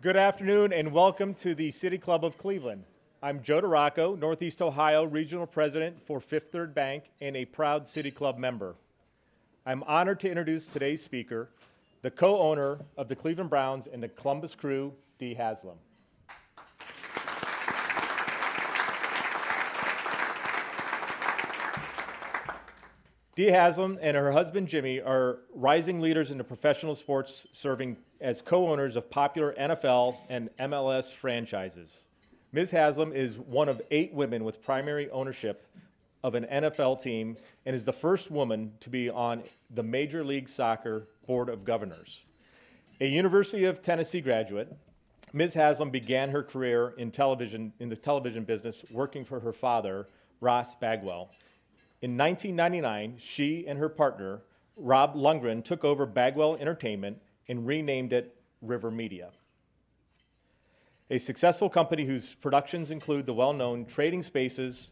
Good afternoon and welcome to the City Club of Cleveland. I'm Joe DeRocco, Northeast Ohio Regional President for Fifth Third Bank and a proud City Club member. I'm honored to introduce today's speaker, the co-owner of the Cleveland Browns and the Columbus Crew, Dee Haslam. Dee Haslam and her husband Jimmy are rising leaders in the professional sports, serving as co owners of popular NFL and MLS franchises. Ms. Haslam is one of eight women with primary ownership of an NFL team and is the first woman to be on the Major League Soccer Board of Governors. A University of Tennessee graduate, Ms. Haslam began her career in television in the television business working for her father, Ross Bagwell in 1999, she and her partner, Rob Lundgren, took over Bagwell Entertainment and renamed it River Media. A successful company whose productions include the well known Trading Spaces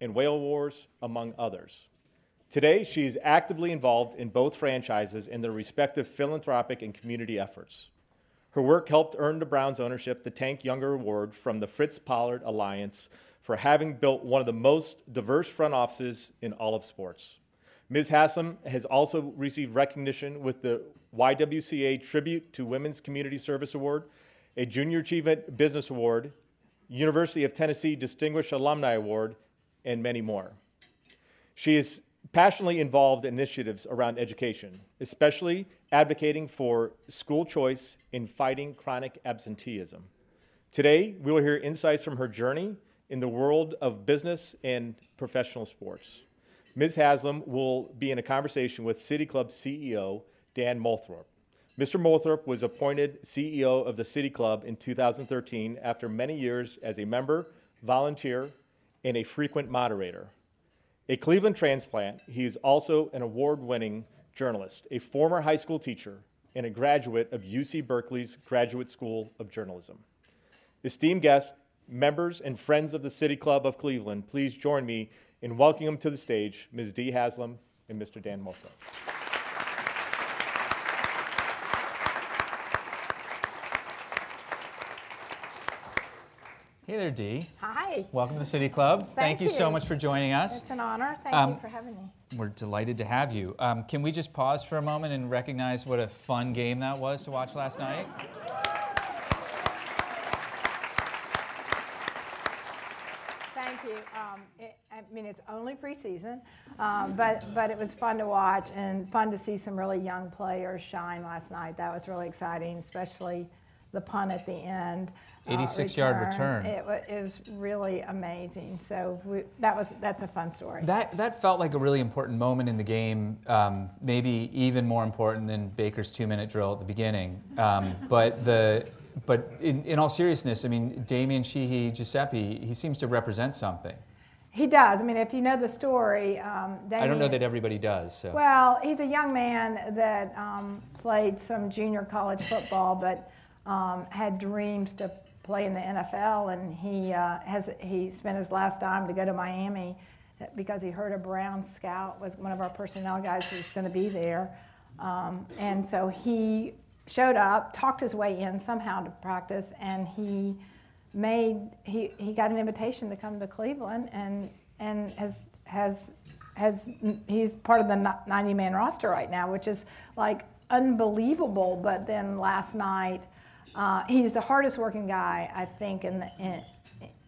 and Whale Wars, among others. Today, she is actively involved in both franchises and their respective philanthropic and community efforts. Her work helped earn the Browns ownership the Tank Younger Award from the Fritz Pollard Alliance for having built one of the most diverse front offices in all of sports. Ms. Haslam has also received recognition with the YWCA Tribute to Women's Community Service Award, a Junior Achievement Business Award, University of Tennessee Distinguished Alumni Award, and many more. She is passionately involved in initiatives around education, especially advocating for school choice in fighting chronic absenteeism. Today, we will hear insights from her journey in the world of business and professional sports. Ms. Haslam will be in a conversation with City Club CEO Dan Moulthrop. Mr. Moulthrop was appointed CEO of the City Club in 2013 after many years as a member, volunteer, and a frequent moderator. A Cleveland transplant, he is also an award winning journalist, a former high school teacher, and a graduate of UC Berkeley's Graduate School of Journalism. Esteemed guest, members and friends of the City Club of Cleveland, please join me in welcoming to the stage Ms. Dee Haslam and Mr. Dan Moulthrop. Hey there, Dee. Hi. Welcome to the City Club. Thank, Thank you. you. so much for joining us. It's an honor. Thank Um, you for having me. We're delighted to have you. Um, can we just pause for a moment and recognize what a fun game that was to watch last night? Thank you. Um, it, I mean, it's only preseason, um, but but it was fun to watch and fun to see some really young players shine last night. That was really exciting, especially the punt at the end. uh, 86-yard return. It, wa- it was really amazing. So we, that was that's a fun story. That, that felt like a really important moment in the game, um, maybe even more important than Baker's two minute drill at the beginning. Um, but the, but in, in all seriousness, I mean, Damion Sheehy Guiseppi, he seems to represent something. He does. I mean, if you know the story, um, I don't know that everybody does. So. Well, he's a young man that um, played some junior college football, but um, had dreams to play in the NFL, and he uh, has he spent his last dime to go to Miami because he heard a Brown scout was one of our personnel guys who was going to be there, um, and so he showed up, talked his way in somehow to practice, and he made he, he got an invitation to come to Cleveland and and has has has he's part of the 90 man roster right now, which is like unbelievable. But then last night, uh, he's the hardest working guy I think in the in,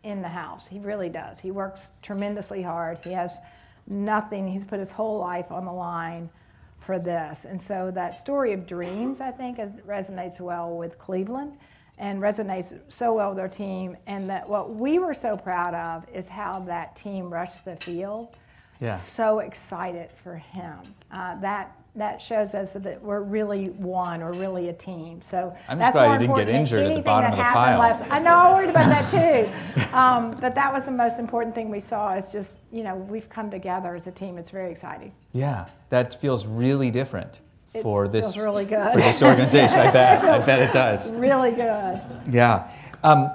in the house. He really does. He works tremendously hard. He has nothing. He's put his whole life on the line for this. And so that story of dreams, I think, resonates well with Cleveland and resonates so well with our team. And that what we were so proud of is how that team rushed the field. Yeah. So excited for him. Uh, that that shows us that we're really one, we're really a team. So I'm just that's glad you didn't get injured at the bottom of the pile. last- I know, I worried about that too. Um, but that was the most important thing we saw is just, you know, we've come together as a team. It's very exciting. Yeah, that feels really different It for this really good. for this organization. I bet. I bet it does. Really good. Yeah. Um,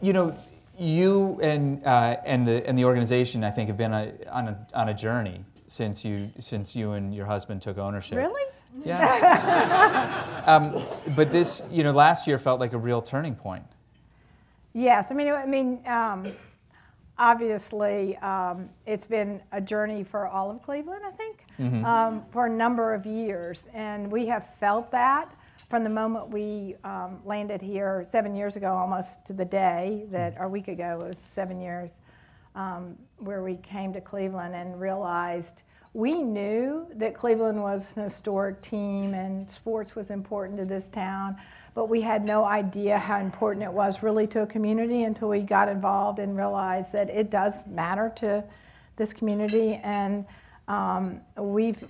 you know, you and uh, and the and the organization, I think, have been a, on a on a journey since you since you and your husband took ownership. Really? Yeah. um, but this, you know, last year felt like a real turning point. Yes, I mean, I mean, um, obviously, um, it's been a journey for all of Cleveland, I think, um, for a number of years, and we have felt that from the moment we um, landed here seven years ago, almost to the day that, or a week ago, it was seven years, um, where we came to Cleveland and realized we knew that Cleveland was an historic team and sports was important to this town, but we had no idea how important it was really to a community until we got involved and realized that it does matter to this community. And um, we've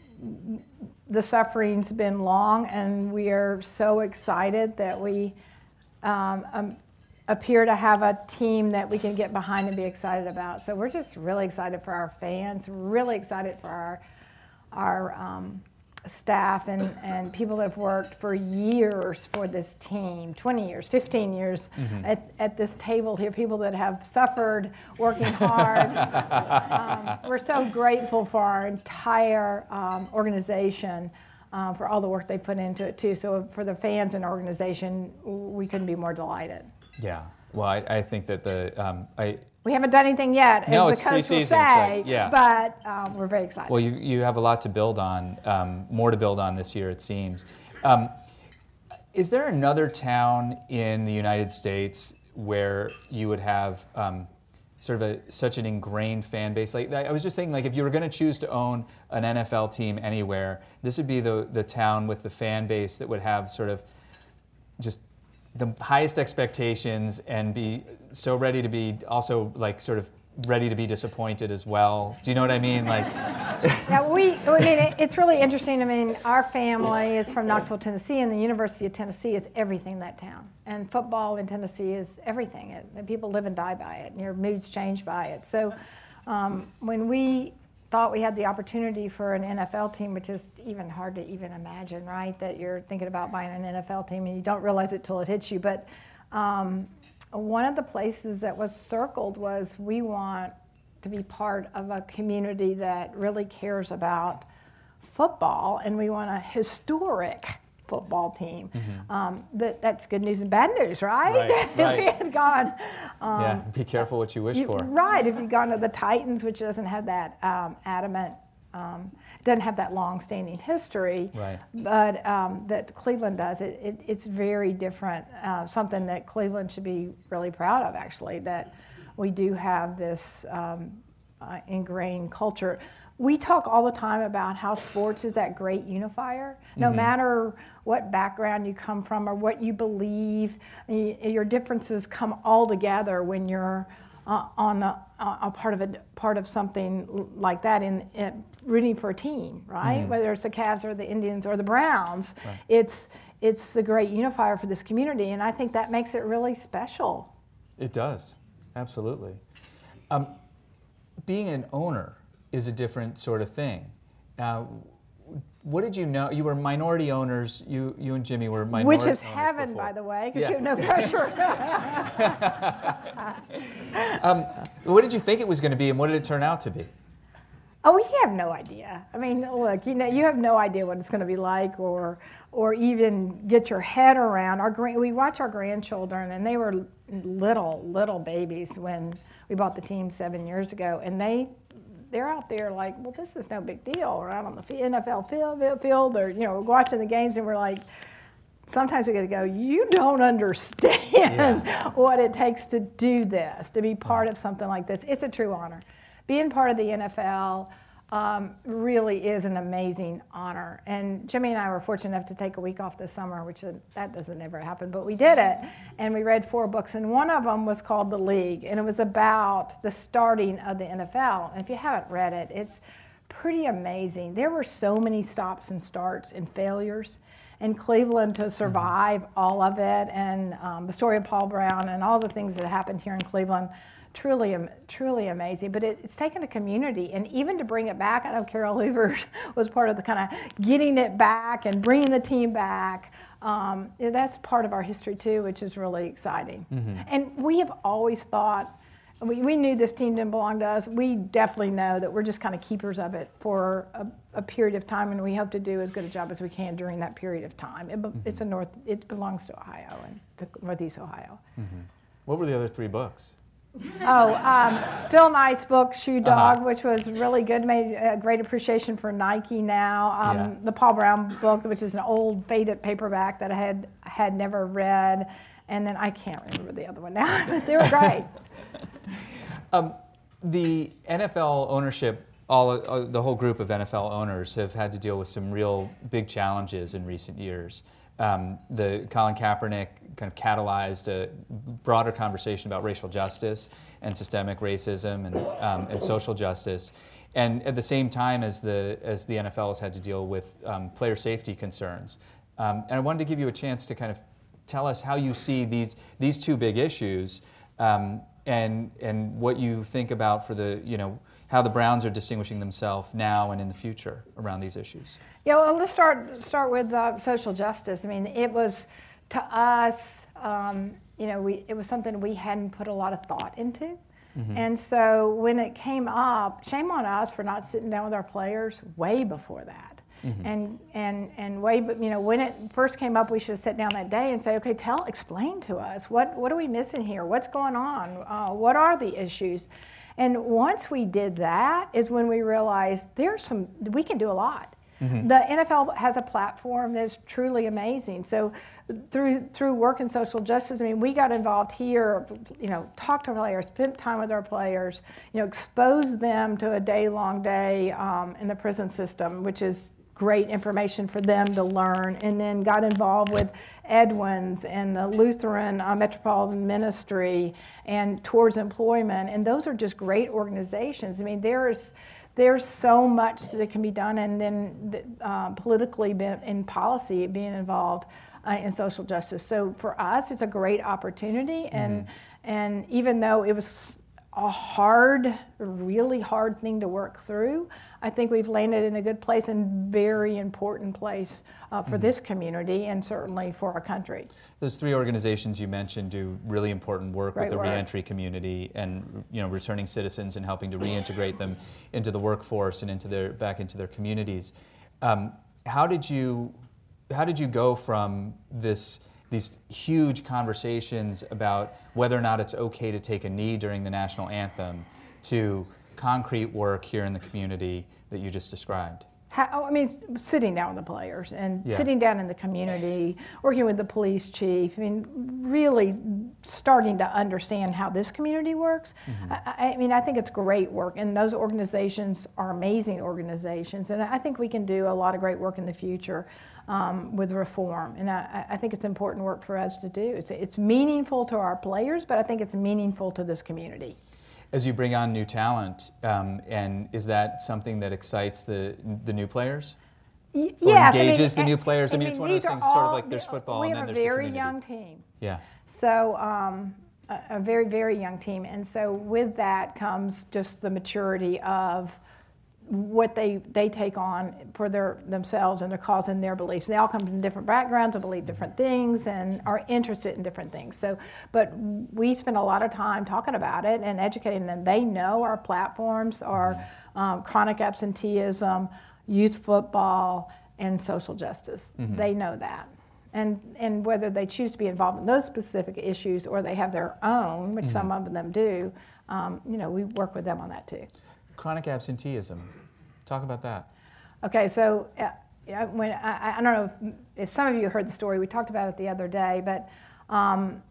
the suffering's been long, and we are so excited that we um, um, appear to have a team that we can get behind and be excited about. So we're just really excited for our fans, really excited for our our um, staff and, and people that have worked for years for this team 20 years 15 years at, at this table here people that have suffered working hard. Um, we're so grateful for our entire um, organization uh, for all the work they put into it too. So for the fans and organization we couldn't be more delighted. Yeah. Well, I, I think that the um, I we haven't done anything yet No, as the coach will it's like- say yeah. but um, we're very excited well, you you have a lot to build on, um, more to build on this year, it seems. Um, is there another town in the United States where you would have um, sort of a, such an ingrained fan base? Like I was just saying, like if you were going to choose to own an NFL team anywhere, this would be the the town with the fan base that would have sort of just the highest expectations and be so ready to be also like sort of ready to be disappointed as well. Do you know what I mean? Like, Yeah, we, I mean, it's really interesting. I mean, our family is from Knoxville, Tennessee, and the University of Tennessee is everything in that town. And football in Tennessee is everything. It, people live and die by it, and your moods change by it. So um, when we thought we had the opportunity for an NFL team, which is even hard to even imagine, right? That you're thinking about buying an NFL team and you don't realize it till it hits you. But um, one of the places that was circled was we want to be part of a community that really cares about football, and we want a historic football team. Um, that, that's good news and bad news, right? Right, if we had gone, um, yeah, be careful what you wish you- for. right, if you'd gone to the Titans, which doesn't have that um, adamant, um, doesn't have that long-standing history, Right. but um, that Cleveland does. It, it, it's very different. Uh, something that Cleveland should be really proud of, actually, that we do have this um, uh, ingrained culture. We talk all the time about how sports is that great unifier. No matter what background you come from or what you believe, your differences come all together when you're uh, on the uh, a part of a part of something like that in, in rooting for a team, right? Whether it's the Cavs or the Indians or the Browns, it's it's a great unifier for this community, and I think that makes it really special. It does, absolutely. Um, being an owner is a different sort of thing. Uh, what did you know? You were minority owners. You, you and Jimmy were minority Which is heaven, before. by the way, because Yeah. you have no pressure. What did you think it was going to be, and what did it turn out to be? Oh, you have no idea. I mean, look, you know, you have no idea what it's going to be like, or, or even get your head around. Our grand, we watch our grandchildren, and they were little, little babies when we bought the team seven years ago, and they, they're out there like, well, this is no big deal. We're out on the NFL field, field, or you know, we're watching the games, and we're like, sometimes we got to go, you don't understand what it takes to do this, to be part of something like this. It's a true honor. Being part of the NFL um, really is an amazing honor. And Jimmy and I were fortunate enough to take a week off this summer, which is, that doesn't ever happen, but we did it. And we read four books, and one of them was called The League, and it was about the starting of the NFL. And if you haven't read it, it's pretty amazing. There were so many stops and starts and failures. And Cleveland to survive mm-hmm. all of it, and um, the story of Paul Brown, and all the things that happened here in Cleveland, truly, truly amazing. But it, it's taken a community, and even to bring it back, I know Carole Hoover was part of the kind of getting it back and bringing the team back. Um, that's part of our history too, which is really exciting. Mm-hmm. And we have always thought we, we knew this team didn't belong to us. We definitely know that we're just kind of keepers of it for a, a period of time, and we hope to do as good a job as we can during that period of time. It, mm-hmm. It's a North. It belongs to Ohio and to Northeast Ohio. Mm-hmm. What were the other three books? Oh, um, Phil Knight's book, Shoe uh-huh. Dog, uh-huh. which was really good, made a great appreciation for Nike now. Um, yeah. The Paul Brown book, which is an old faded paperback that I had had never read, and then I can't remember the other one now, but they were great. um, the NFL ownership, all uh, the whole group of NFL owners have had to deal with some real big challenges in recent years. Um, the Colin Kaepernick kind of catalyzed a broader conversation about racial justice and systemic racism and, um, and social justice. And at the same time as the, as the NFL has had to deal with um, player safety concerns. Um, and I wanted to give you a chance to kind of tell us how you see these, these two big issues um, and, and what you think about for the, you know, how the Browns are distinguishing themselves now and in the future around these issues. Yeah, well, let's start, start with uh, social justice. I mean, it was to us, um, you know, we, it was something we hadn't put a lot of thought into. Mm-hmm. And so when it came up, shame on us for not sitting down with our players way before that. Mm-hmm. And and and way, you know, when it first came up, we should have sat down that day and say, okay, tell, explain to us what what are we missing here? What's going on? Uh, what are the issues? And once we did that, is when we realized there's some we can do a lot. Mm-hmm. The NFL has a platform that's truly amazing. So through through work in social justice, I mean, we got involved here. You know, talked to players, spent time with our players. You know, exposed them to a day long day um, in the prison system, which is great information for them to learn, and then got involved with Edwin's and the Lutheran uh, Metropolitan Ministry and Towards Employment, and those are just great organizations. I mean, there's there's so much that can be done, and then uh, politically in policy being involved uh, in social justice. So for us, it's a great opportunity, and mm-hmm. and even though it was a hard, really hard thing to work through. I think we've landed in a good place and very important place uh, for mm-hmm. this community and certainly for our country. Those three organizations you mentioned do really important work Great with the work. reentry community and you know returning citizens and helping to reintegrate them into the workforce and into their back into their communities. Um, how did you how did you go from this these huge conversations about whether or not it's okay to take a knee during the national anthem to concrete work here in the community that you just described? How, oh, I mean, sitting down with the players and yeah. sitting down in the community, working with the police chief. I mean, really starting to understand how this community works. Mm-hmm. I, I, mean, I think it's great work, and those organizations are amazing organizations, and I think we can do a lot of great work in the future um, with reform. And I, I, think it's important work for us to do. It's, it's meaningful to our players, but I think it's meaningful to this community. As you bring on new talent, um, and is that something that excites the, the new players? Y- yes, engages I mean, the new players. I mean, I mean it's one of those things, all, sort of like there's football and then there's the. We have a very young team. Yeah. So um, a, a very, very young team. And so with that comes just the maturity of what they, they take on for their themselves and their cause and their beliefs. They all come from different backgrounds and believe different things and are interested in different things. So, but we spend a lot of time talking about it and educating them. They know our platforms are mm-hmm. um, chronic absenteeism, youth football, and social justice. Mm-hmm. They know that. And, and whether they choose to be involved in those specific issues or they have their own, which mm-hmm. some of them do, um, you know, we work with them on that too. Chronic absenteeism. Talk about that. Okay, so uh, when I, I, don't know if, if, some of you heard the story. We talked about it the other day, but um,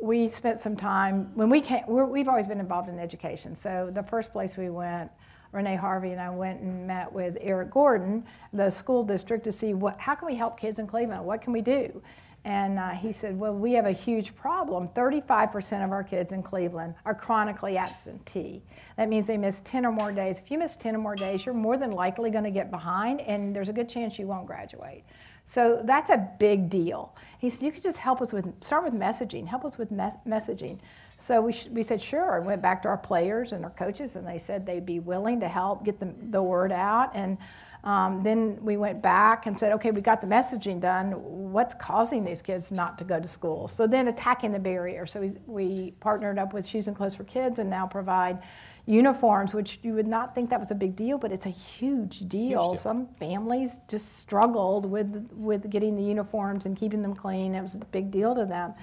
we spent some time when we came. we have always been involved in education. So the first place we went, Renee Harvey and I went and met with Eric Gordon, the school district, to see what how can we help kids in Cleveland. What can we do? And uh, he said, Well, we have a huge problem. 35% of our kids in Cleveland are chronically absentee. That means they miss 10 or more days. If you miss 10 or more days, you're more than likely going to get behind, and there's a good chance you won't graduate. So that's a big deal. He said, You could just help us with, start with messaging, help us with me- messaging. So we, we said, Sure. And went back to our players and our coaches, and they said they'd be willing to help get the, the word out. And um, then we went back and said, okay, we got the messaging done. What's causing these kids not to go to school? So then attacking the barrier. So we, we partnered up with Shoes and Clothes for Kids and now provide uniforms, which you would not think that was a big deal, but it's a huge deal. Huge deal. Some families just struggled with, with getting the uniforms and keeping them clean. It was a big deal to them.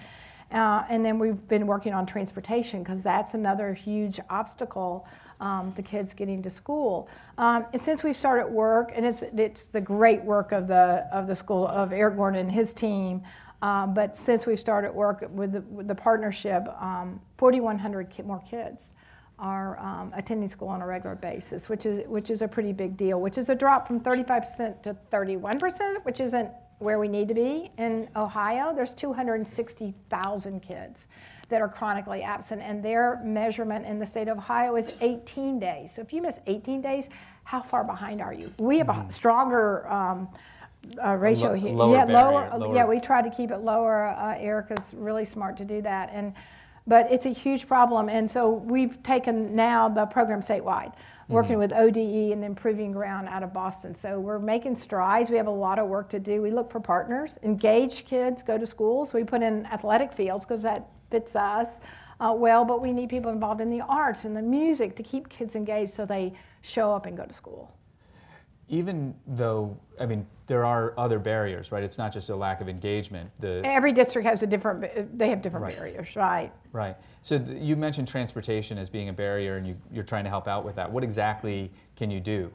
Uh, and then we've been working on transportation because that's another huge obstacle um, to kids getting to school. Um, and since we started work, and it's, it's the great work of the, of the school of Eric Gordon and his team, um, but since we started work with the, with the partnership, um, 4,100 ki- more kids are um, attending school on a regular basis, which is, which is a pretty big deal, which is a drop from 35% to 31%, which isn't where we need to be. In Ohio, there's 260,000 kids that are chronically absent, and their measurement in the state of Ohio is 18 days. So if you miss 18 days, how far behind are you? We have a stronger um, uh, ratio lo- here. lower yeah, barrier, lower, lower- Yeah, we try to keep it lower. Uh, Erica's really smart to do that, and but it's a huge problem. And so we've taken now the program statewide, working with ODE and Improving Ground out of Boston. So we're making strides. We have a lot of work to do. We look for partners, engage kids, go to schools. So we put in athletic fields because that fits us uh, well. But we need people involved in the arts and the music to keep kids engaged so they show up and go to school. Even though, I mean, there are other barriers, right? It's not just a lack of engagement. The Every district has a different. They have different Right. barriers, right? right. So th- you mentioned transportation as being a barrier, and you, you're trying to help out with that. What exactly can you do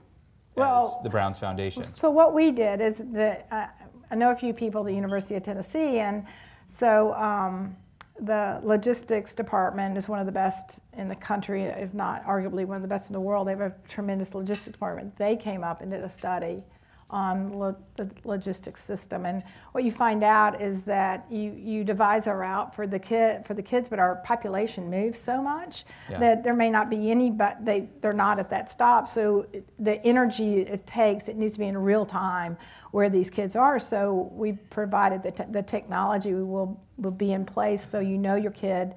Well- as the Browns Foundation? So what we did is that uh, I know a few people at the University of Tennessee, and so um, the logistics department is one of the best in the country, if not arguably one of the best in the world. They have a tremendous logistics department. They came up and did a study on lo- the logistics system, and what you find out is that you, you devise a route for the kid for the kids, but our population moves so much Yeah. that there may not be any, but they, they're not at that stop. So it- the energy it takes, it needs to be in real time where these kids are. So we provided the, the technology will, will be in place so you know your kid,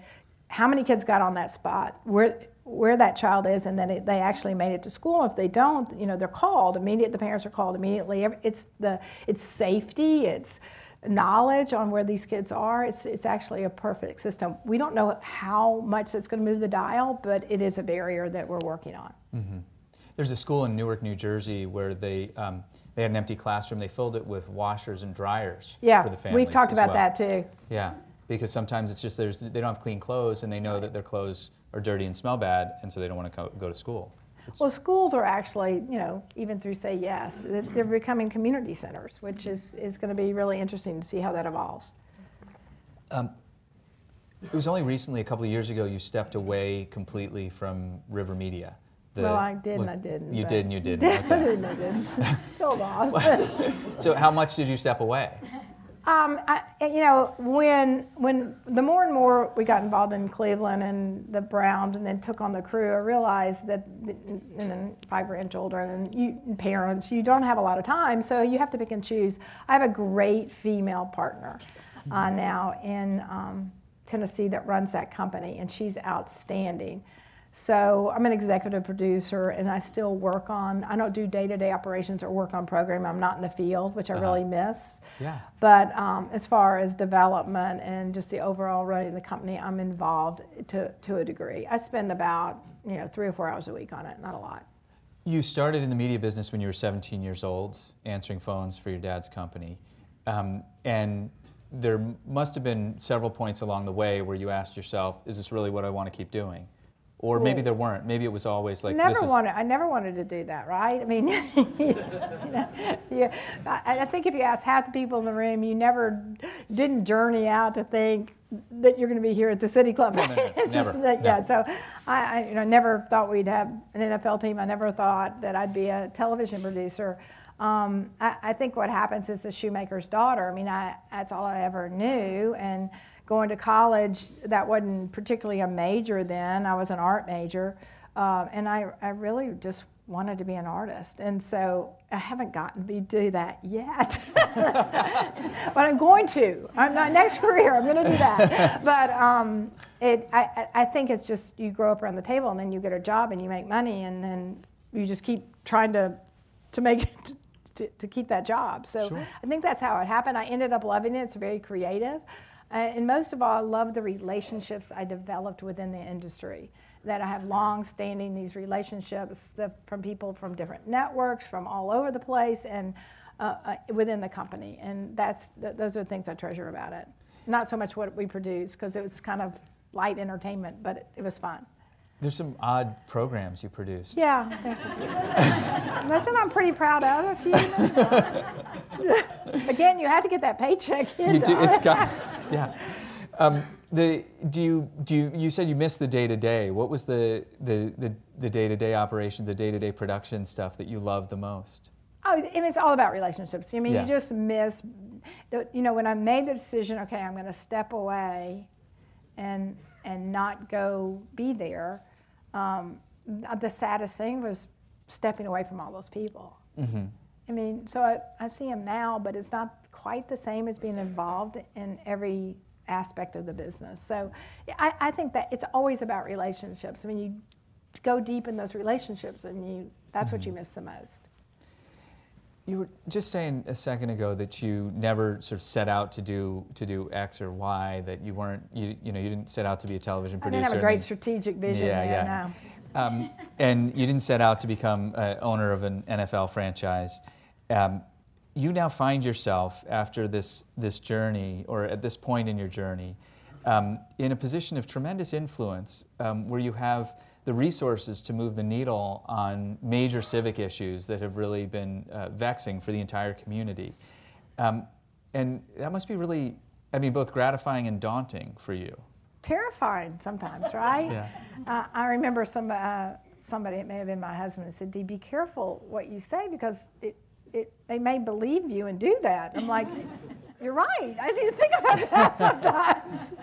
how many kids got on that spot, where, where that child is, and then it, they actually made it to school. If they don't, you know, they're called immediately. The parents are called immediately. It's the it's safety. It's knowledge on where these kids are. It's it's actually a perfect system. We don't know how much it's going to move the dial, but it is a barrier that we're working on. There's a school in Newark, New Jersey, where they um, they had an empty classroom. They filled it with washers and dryers Yeah, for the families. we've talked about well. that too. Yeah, because sometimes it's just there's they don't have clean clothes, and they know that their clothes are dirty and smell bad, and so they don't want to go, go to school. It's- Well, schools are actually, you know, even through Say Yes, they're becoming community centers, which is, is going to be really interesting to see how that evolves. Um, it was only recently, a couple of years ago, you stepped away completely from River Media. The- well, I did and I didn't. You did and you didn't. I did and I didn't. Hold on. so how much did you step away? Um, I, you know, when when the more and more we got involved in Cleveland and the Browns, and then took on the crew, I realized that, and then five grandchildren and you parents, you don't have a lot of time, so you have to pick and choose. I have a great female partner uh, now in um, Tennessee that runs that company, and she's outstanding. So I'm an executive producer, and I still work on. I don't do day-to-day operations or work on program. I'm not in the field, which I really miss. Yeah. But um, as far as development and just the overall running of the company, I'm involved to, to a degree. I spend about you know three or four hours a week on it, not a lot. You started in the media business when you were 17 years old, answering phones for your dad's company. Um, and there must have been several points along the way where you asked yourself, is this really what I want to keep doing? Or maybe there weren't. Maybe it was always like, never this is. I never wanted to do that, right? I mean, yeah. I, I think if you ask half the people in the room, you never didn't journey out to think that you're going to be here at the City Club. No, no, no, it's never, just that, yeah. So I, I, you know, never thought we'd have an NFL team. I never thought that I'd be a television producer. um, I, I, think what happens is the shoemaker's daughter. I mean, I, that's all I ever knew. And going to college, that wasn't particularly a major then. I was an art major. Um, and I, I really just wanted to be an artist. And so I haven't gotten to do that yet. but I'm going to. I'm, my next career, I'm going to do that. but um, it, I, I think it's just you grow up around the table and then you get a job and you make money and then you just keep trying to, to make it, to, to keep that job. So sure. I think that's how it happened. I ended up loving it. It's very creative. Uh, and most of all, I love the relationships I developed within the industry. That I have long standing these relationships from people from different networks, from all over the place, and uh, uh, within the company. And that's, th- those are the things I treasure about it. Not so much what we produce, because it was kind of light entertainment, but it, it was fun. There's some odd programs you produce. Yeah, there's a few. Most of them I'm pretty proud of. A few. Again, you have to get that paycheck in. You do. It's got. Yeah. Um, the do you do you, you said you missed the day to day. What was the the the, the day to day operation, the day to day production stuff that you love the most? Oh, it's all about relationships. I mean, yeah. you just miss. You know, when I made the decision, okay, I'm going to step away, and and not go be there um, the saddest thing was stepping away from all those people. Mm-hmm. I mean, so I, I see them now, but it's not quite the same as being involved in every aspect of the business. So I, I think that it's always about relationships. I mean, you go deep in those relationships, and you that's mm-hmm. what you miss the most. You were just saying a second ago that you never sort of set out to do to do X or Y. That you weren't you you know you didn't set out to be a television producer. I didn't have a great strategic vision. Yeah, yeah. No. Um, and you didn't set out to become uh, owner of an NFL franchise. Um, you now find yourself after this this journey, or at this point in your journey, um, in a position of tremendous influence, um, where you have the resources to move the needle on major civic issues that have really been uh, vexing for the entire community. Um, and that must be really, I mean, both gratifying and daunting for you. Terrifying sometimes, right? yeah. Uh, I remember some, uh, somebody, it may have been my husband, said, Dee, be careful what you say because it, it, they may believe you and do that. I'm like, you're right. I need to think about that sometimes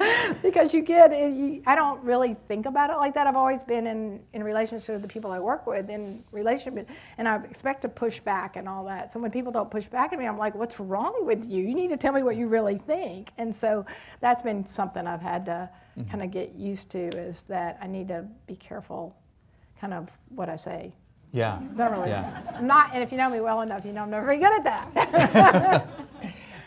because you get. You, I don't really think about it like that. I've always been in in relationship with the people I work with in relationship, and I expect to push back and all that. So when people don't push back at me, I'm like, "What's wrong with you? You need to tell me what you really think." And so that's been something I've had to mm-hmm. kind of get used to is that I need to be careful, kind of what I say. Yeah. Don't really. Yeah. I'm not, and if you know me well enough, you know I'm not very good at that.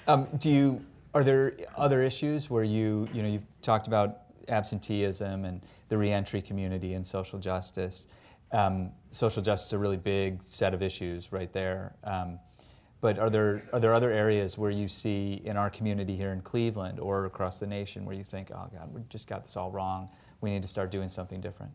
Um, do you are there other issues where you you know you've talked about absenteeism and the reentry community and social justice. Um, social justice is a really big set of issues right there. Um, but are there are there other areas where you see in our community here in Cleveland or across the nation where you think, oh God, we just got this all wrong. We need to start doing something different.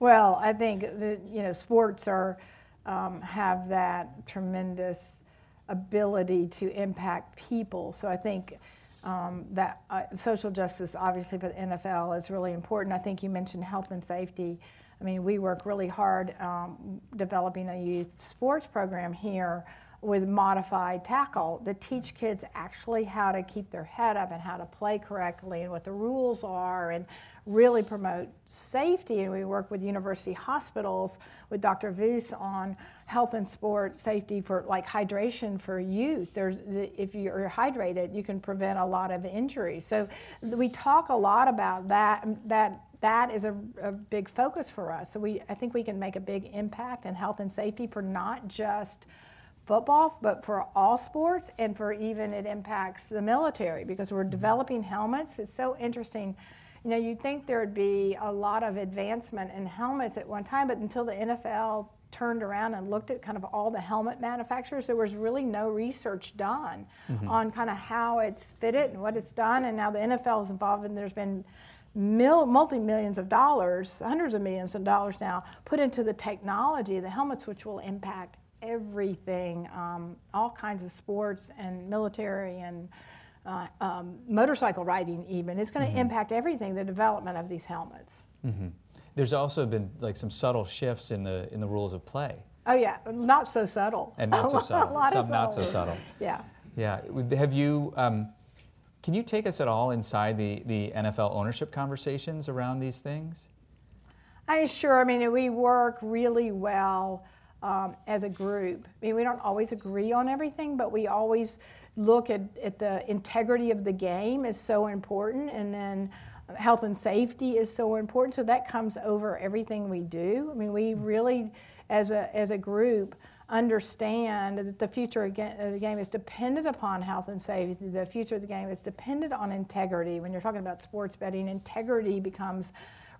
Well, I think you know sports are um, have that tremendous ability to impact people. So I think um, that uh, social justice, obviously, for the NFL is really important. I think you mentioned health and safety. I mean, we work really hard um, developing a youth sports program here with modified tackle to teach kids actually how to keep their head up and how to play correctly and what the rules are and really promote safety. And we work with university hospitals with Dr. Voos on health and sports safety for like hydration for youth. There's, if you're hydrated, you can prevent a lot of injuries. So we talk a lot about that. Um, that that is a, a big focus for us. So we, I think we can make a big impact in health and safety for not just football, but for all sports and for even it impacts the military because we're mm-hmm. developing helmets. It's so interesting. You know, you'd think there would be a lot of advancement in helmets at one time, but until the NFL turned around and looked at kind of all the helmet manufacturers, there was really no research done mm-hmm. on kind of how it's fitted and what it's done. And now the NFL is involved, and there's been mil- multi millions of dollars, hundreds of millions of dollars now, put into the technology of the helmets, which will impact everything, um, all kinds of sports and military and uh, um, motorcycle riding even. It's going to mm-hmm. impact everything, the development of these helmets. Mm-hmm. There's also been like some subtle shifts in the in the rules of play Oh yeah, not so subtle. And not so subtle. Some not so subtle. Yeah. Yeah. Have you? Um, can you take us at all inside the the NFL ownership conversations around these things? I sure. I mean, we work really well um, as a group. I mean, we don't always agree on everything, but we always look at, at the integrity of the game is so important, and then health and safety is so important. So that comes over everything we do. I mean, we really, as a as a group, understand that the future of the game is dependent upon health and safety. The future of the game is dependent on integrity. When you're talking about sports betting, integrity becomes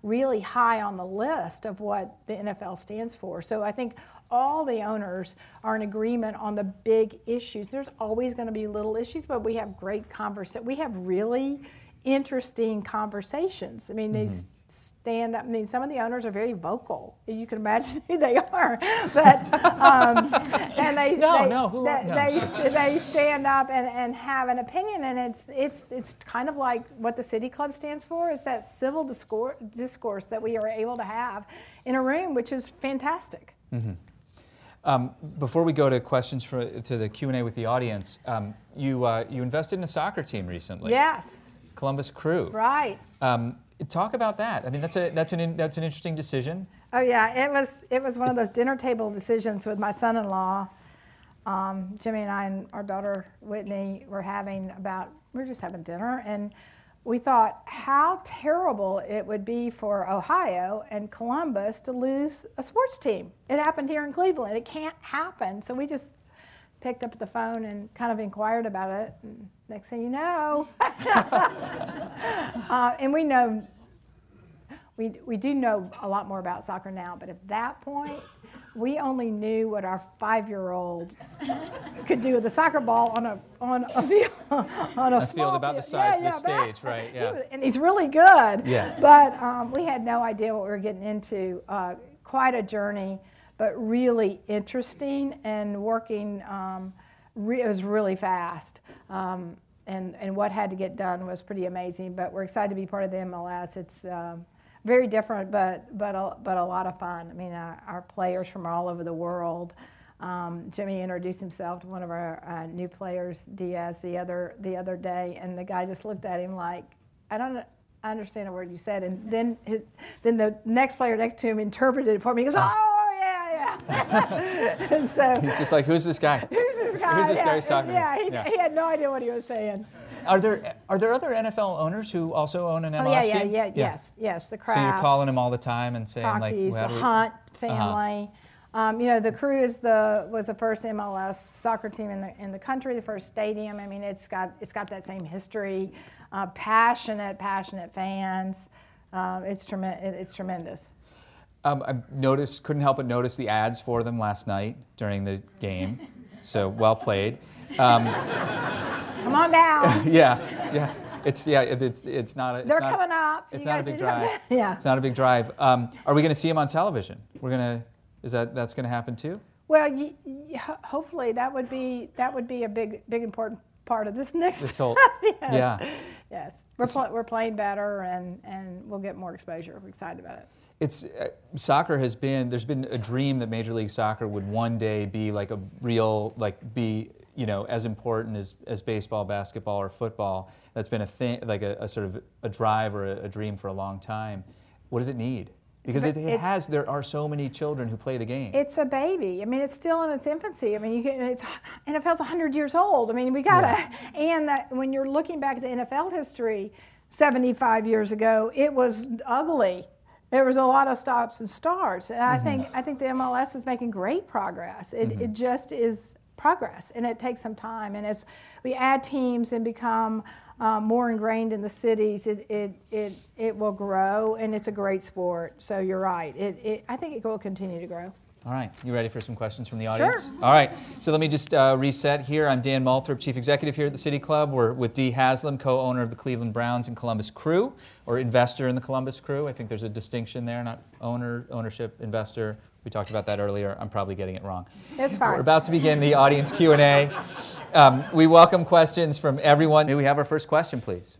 really high on the list of what the NFL stands for. So I think all the owners are in agreement on the big issues. There's always going to be little issues, but we have great conversations. We have really interesting conversations. I mean, these mm-hmm. Stand up. I mean, some of the owners are very vocal. You can imagine who they are, but um, and they No, they, no, who- they, no. they, they stand up and, and have an opinion, and it's it's it's kind of like what the City Club stands for. It's that civil discourse, discourse that we are able to have in a room, which is fantastic. Um, before we go to questions for, to the Q and A with the audience, um, you uh, you invested in a soccer team recently. Yes, Columbus Crew. right. Um, talk about that. I mean, that's a that's an that's an interesting decision. Oh yeah, it was it was one of those dinner table decisions with my son-in-law. Um, Jimmy and I and our daughter Whitney were having about we were just having dinner and we thought how terrible it would be for Ohio and Columbus to lose a sports team. It happened here in Cleveland. It can't happen. So we just picked up the phone and kind of inquired about it. And next thing you know, uh, and we know we, we do know a lot more about soccer now, but at that point, we only knew what our five-year-old could do with a soccer ball on a on a field on a, A small field about the field. size of the that- stage, right, he yeah. was- and he's really good. Yeah. But um, we had no idea what we were getting into. Uh, quite a journey, but really interesting and working. Um, re- it was really fast. Um, and, and what had to get done was pretty amazing. But we're excited to be part of the MLS. It's um, very different, but but a, but a lot of fun. I mean, our, our players from all over the world. Um, Jimmy introduced himself to one of our uh, new players, Diaz, the other the other day, and the guy just looked at him like, "I don't understand a word you said." And then his, then the next player next to him interpreted it for me. He goes, "Oh yeah, yeah." and so He's just like, who's this guy? who's this guy? Who's this guy yeah, who's talking to? Yeah, he, Yeah. he had no idea what he was saying. Are there are there other NFL owners who also own an MLS Oh yeah, yeah, team? yeah, yes, yes. The So you're calling them all the time and saying like, Rockies, how the do we- Uh-huh. family. Um, you know, the Crew is the was the first MLS soccer team in the in the country, the first stadium. I mean, it's got it's got that same history, uh, passionate, passionate fans. Uh, it's tremendous. It's tremendous. Um, I noticed, couldn't help but notice the ads for them last night during the game. So well played. Um, Come on down. yeah, yeah. It's yeah. It's it's not. A, it's They're not, coming up. It's You not a big need to come drive. Yeah. It's not a big drive. Um, are we going to see them on television? We're gonna. Is that that's going to happen too? Well, y- y- hopefully that would be that would be a big big important part of this next. This whole. yes. Yeah. Yes, we're pl- we're playing better and and we'll get more exposure. We're excited about it. It's uh, soccer has been. There's been a dream that Major League Soccer would one day be like a real like be you know as important as, as baseball, basketball, or football. That's been a thing like a, a sort of a drive or a, a dream for a long time. What does it need? Because it, it has. There are so many children who play the game. It's a baby. I mean, it's still in its infancy. I mean, you can. It's NFL's 100 years old. I mean, we gotta. And that when you're looking back at the NFL history, 75 years ago, it was ugly. There was a lot of stops and starts. And I think I think the MLS is making great progress. It, it just is progress, and it takes some time. And as we add teams and become um, more ingrained in the cities, it, it, it, it will grow, and it's a great sport. So you're right. It, it, I think it will continue to grow. All right, you ready for some questions from the audience? Sure. All right, so let me just uh, reset here. I'm Dan Moulthrop, Chief Executive here at the City Club. We're with Dee Haslam, co-owner of the Cleveland Browns and Columbus Crew, or investor in the Columbus Crew. I think there's a distinction there, not owner, ownership, investor. We talked about that earlier. I'm probably getting it wrong. It's fine. We're about to begin the audience Q&A. Um, we welcome questions from everyone. May we have our first question, please?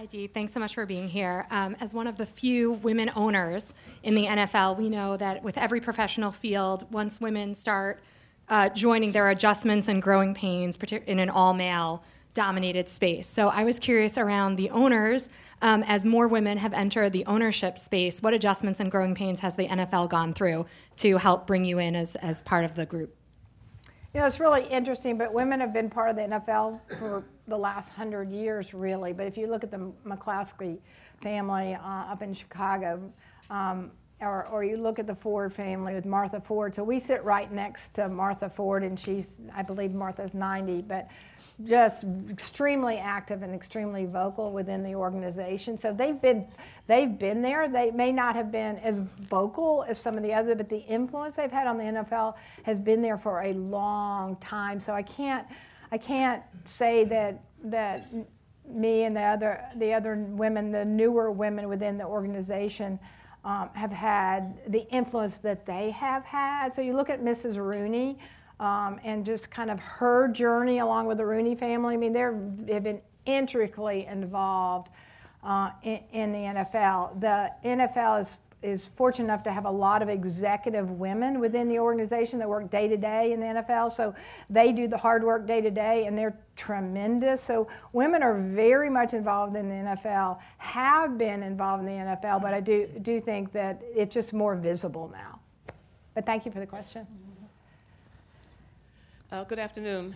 Hi, Dee. Thanks so much for being here. Um, as one of the few women owners in the NFL, we know that with every professional field, once women start uh, joining, there are adjustments and growing pains in an all male dominated space. So I was curious around the owners, um, as more women have entered the ownership space, what adjustments and growing pains has the NFL gone through to help bring you in as, as part of the group? You know, it's really interesting, but women have been part of the NFL for the last hundred years, really. But if you look at the McCaskey family uh, up in Chicago, um, or, or you look at the Ford family with Martha Ford. So we sit right next to Martha Ford, and she's, I believe Martha's 90, but just extremely active and extremely vocal within the organization. So they've been, they've been there. They may not have been as vocal as some of the other, but the influence they've had on the NFL has been there for a long time. So I can't, I can't say that that me and the other, the other women, the newer women within the organization um, have had the influence that they have had. So you look at Mrs. Rooney um, and just kind of her journey along with the Rooney family. I mean, they've been intricately involved uh, in, in the NFL. The NFL is is fortunate enough to have a lot of executive women within the organization that work day to day in the NFL. So they do the hard work day to day and they're tremendous. So women are very much involved in the NFL, have been involved in the NFL, but I do, do think that it's just more visible now. But thank you for the question. Uh, good afternoon.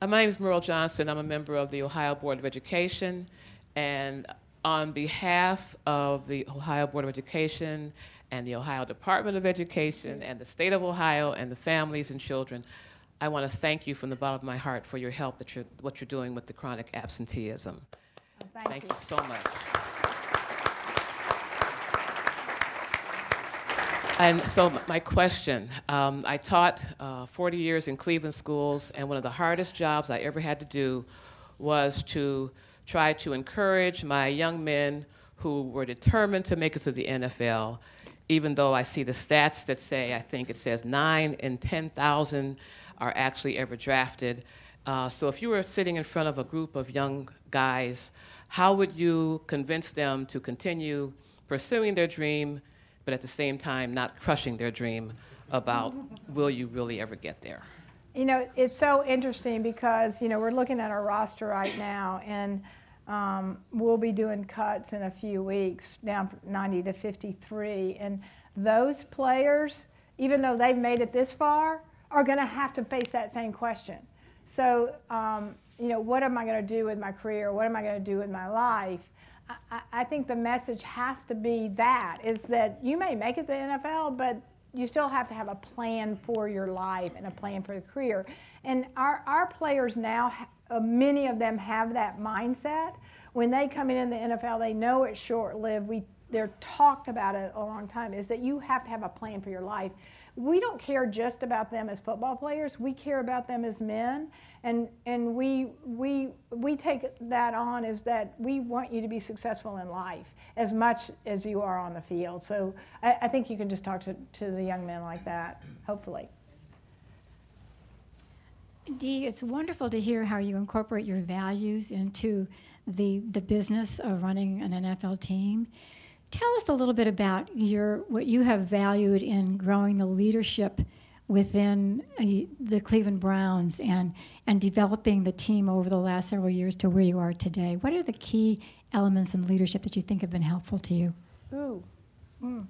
Uh, my name is Meryl Johnson. I'm a member of the Ohio Board of Education, and on behalf of the Ohio Board of Education and the Ohio Department of Education and the state of Ohio and the families and children, I want to thank you from the bottom of my heart for your help at your, what you're doing with the chronic absenteeism. Oh, thank, thank you. you so much. And so, my question um, I taught uh, 40 years in Cleveland schools, and one of the hardest jobs I ever had to do was to try to encourage my young men who were determined to make it to the NFL, even though I see the stats that say, I think it says 9 in 10,000 are actually ever drafted. Uh, so if you were sitting in front of a group of young guys, how would you convince them to continue pursuing their dream, but at the same time not crushing their dream about will you really ever get there? You know, it's so interesting because, you know, we're looking at our roster right now and um, we'll be doing cuts in a few weeks down from 90 to 53. And those players, even though they've made it this far, are going to have to face that same question. So, um, you know, what am I going to do with my career? What am I going to do with my life? I, I think the message has to be that is that you may make it to the NFL, but you still have to have a plan for your life and a plan for the career. And our, our players now, uh, many of them have that mindset. When they come in, in the NFL, they know it's short lived. We they're talked about it a long time is that you have to have a plan for your life. We don't care just about them as football players. We care about them as men, and and we we we take that on as that we want you to be successful in life as much as you are on the field. So I, I think you can just talk to, to the young men like that. Hopefully. Dee, it's wonderful to hear how you incorporate your values into the the business of running an NFL team. Tell us a little bit about your what you have valued in growing the leadership within uh, the Cleveland Browns and and developing the team over the last several years to where you are today. What are the key elements in leadership that you think have been helpful to you? Ooh, mm.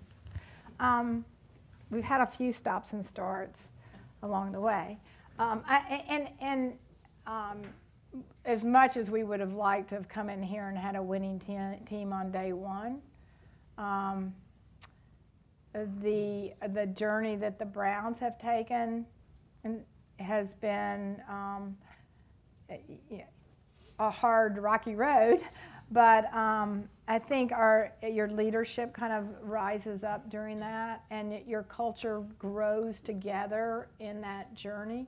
um, we've had a few stops and starts along the way, um, I, and and. Um, as much as we would have liked to have come in here and had a winning te- team on day one, um, the the journey that the Browns have taken and has been um, a hard, rocky road, but um, I think our your leadership kind of rises up during that, and your culture grows together in that journey.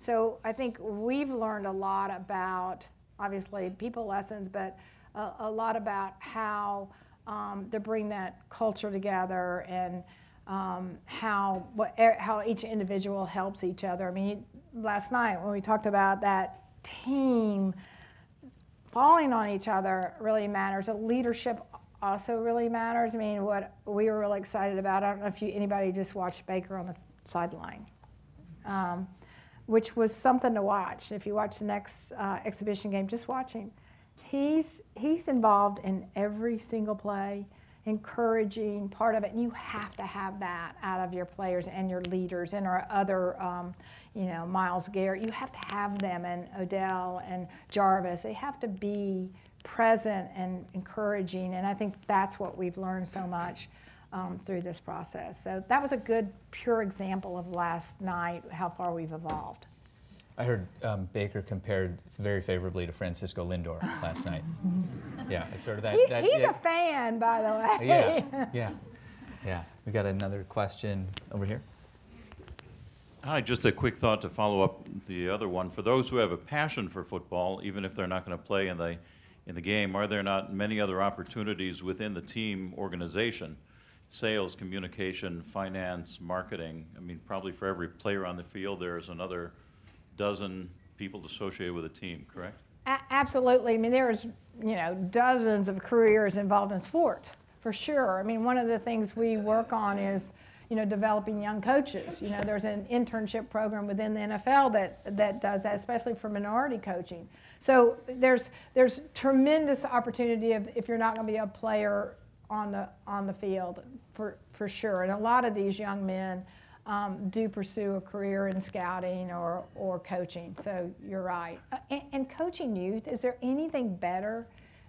So I think we've learned a lot about obviously people lessons, but a, a lot about how um, to bring that culture together and um, how what, how each individual helps each other. I mean, last night when we talked about that team falling on each other really matters. The leadership also really matters. I mean, what we were really excited about, I don't know if you, anybody just watched Baker on the sideline, um, which was something to watch. If you watch the next uh, exhibition game, just watch him. He's, he's involved in every single play, encouraging part of it. And you have to have that out of your players and your leaders and our other, um, you know, Myles Garrett. You have to have them and Odell and Jarvis. They have to be present and encouraging. And I think that's what we've learned so much um, through this process. So that was a good, pure example of last night, how far we've evolved. I heard um, Baker compared very favorably to Francisco Lindor last night. Yeah, it's sort of that. He, that he's yeah, a fan, by the way. Yeah, yeah, yeah. We got another question over here. Hi, just a quick thought to follow up the other one. For those who have a passion for football, even if they're not going to play in the in the game, are there not many other opportunities within the team organization? Sales, communication, finance, marketing. I mean, probably for every player on the field, there's another dozen people associated with a team, correct? A- absolutely. I mean, there's you know dozens of careers involved in sports for sure. I mean, one of the things we work on is you know developing young coaches. You know, there's an internship program within the NFL that that does that, especially for minority coaching. So there's there's tremendous opportunity if, if you're not going to be a player on the on the field for for sure. And a lot of these young men um, do pursue a career in scouting or or coaching. So you're right. Uh, and, and, coaching youth, is there anything better?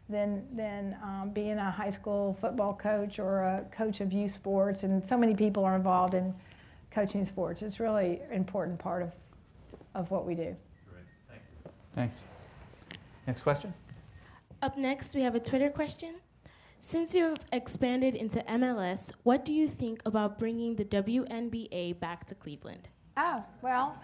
Than, than um, being a high school football coach or a coach of youth sports, and so many people are involved in coaching sports. It's really an important part of, of what we do. Great, thank you. Thanks. Next question. Up next, we have a Twitter question. Since you've expanded into MLS, what do you think about bringing the WNBA back to Cleveland? Oh, well,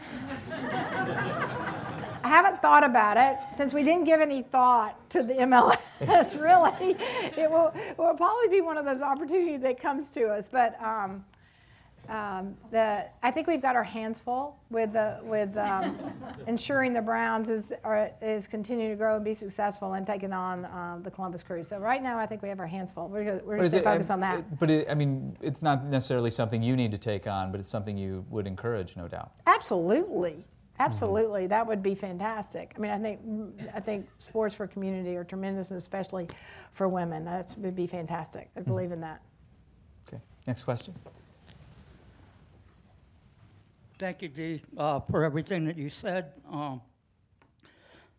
I haven't thought about it since we didn't give any thought to the MLS, really. It will, it will probably be one of those opportunities that comes to us. But um, um, the, I think we've got our hands full with, the, with um, ensuring the Browns is, are, is continuing to grow and be successful and taking on uh, the Columbus Crew. So right now, I think we have our hands full. We're, we're going to focus on that. But it, I mean, it's not necessarily something you need to take on, but it's something you would encourage, no doubt. Absolutely. Absolutely, mm-hmm. that would be fantastic. I mean, I think I think sports for community are tremendous, and especially for women. That would be fantastic. I believe mm-hmm. in that. Okay. Next question. Thank you, Dee, uh, for everything that you said. Um,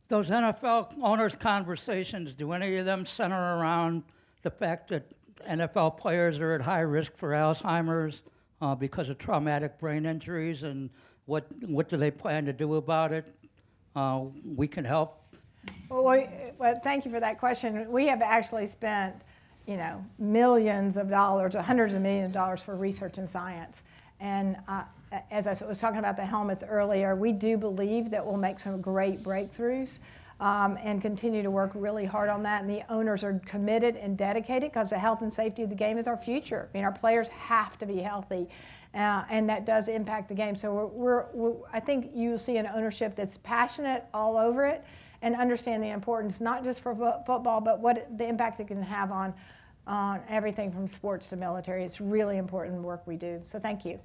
those NFL owners' conversations, do any of them center around the fact that NFL players are at high risk for Alzheimer's uh, because of traumatic brain injuries, and what what do they plan to do about it? Uh, we can help. Well, we, well, thank you for that question. We have actually spent, you know, millions of dollars, hundreds of millions of dollars for research and science. And uh, as I was talking about the helmets earlier, we do believe that we'll make some great breakthroughs um, and continue to work really hard on that. And the owners are committed and dedicated because the health and safety of the game is our future. I mean, our players have to be healthy. Uh, and that does impact the game. So we're, we're, we're, I think you'll see an ownership that's passionate all over it and understand the importance, not just for fo- football, but what the impact it can have on, on everything from sports to military. It's really important work we do. So thank you.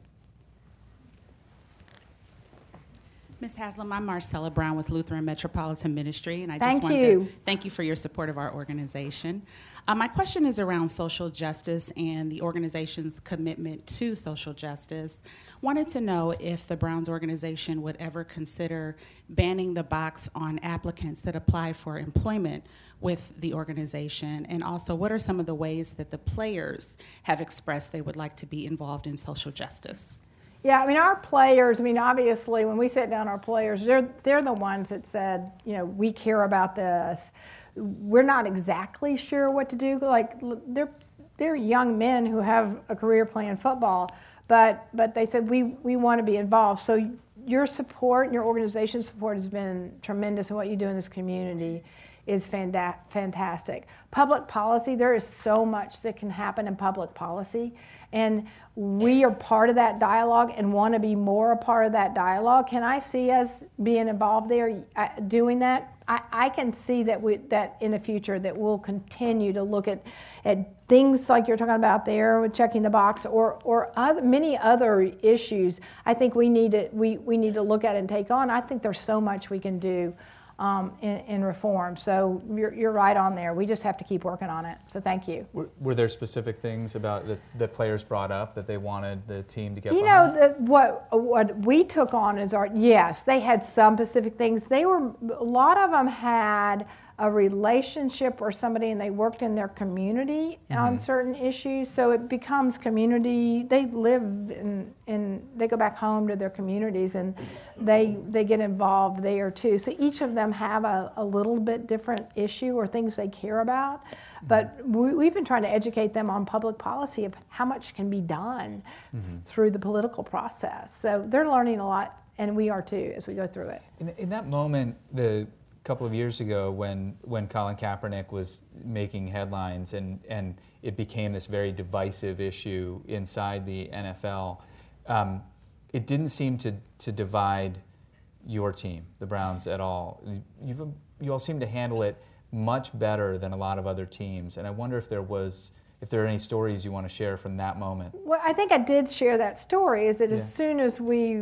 Ms. Haslam, I'm Marcella Brown with Lutheran Metropolitan Ministry, and I thank just wanted you. to thank you for your support of our organization. Uh, my question is around social justice and the organization's commitment to social justice. Wanted to know if the Browns organization would ever consider banning the box on applicants that apply for employment with the organization, and also what are some of the ways that the players have expressed they would like to be involved in social justice? Yeah, I mean, our players, I mean, obviously, when we sit down, our players, they're, they're the ones that said, you know, we care about this. We're not exactly sure what to do. Like, they're, they're young men who have a career playing football, but, but they said, we, we want to be involved. So your support and your organization's support has been tremendous in what you do in this community is fanta- fantastic. Public policy, there is so much that can happen in public policy. And we are part of that dialogue and want to be more a part of that dialogue. Can I see us being involved there, uh, doing that? I, I can see that we, that in the future that we'll continue to look at, at things like you're talking about there with checking the box or, or other, many other issues. I think we need to, we, we need to look at and take on. I think there's so much we can do um, in, in, reform. So you're, you're right on there. We just have to keep working on it. So thank you. Were, were there specific things about that the players brought up that they wanted the team to get? You behind? know, the, what what we took on is our yes. They had some specific things. They were a lot of them had a relationship or somebody and they worked in their community mm-hmm. on certain issues. So it becomes community. They live in, in, they go back home to their communities and they, they get involved there too. So each of them have a, a little bit different issue or things they care about. Mm-hmm. But we, we've been trying to educate them on public policy of how much can be done mm-hmm. through the political process. So they're learning a lot and we are too as we go through it. In, in that moment, the couple of years ago when, when Colin Kaepernick was making headlines and, and it became this very divisive issue inside the NFL, um, it didn't seem to, to divide your team, the Browns, at all. You, you all seem to handle it much better than a lot of other teams. And I wonder if there was if there are any stories you want to share from that moment. Well, I think I did share that story. Is that yeah. as soon as we,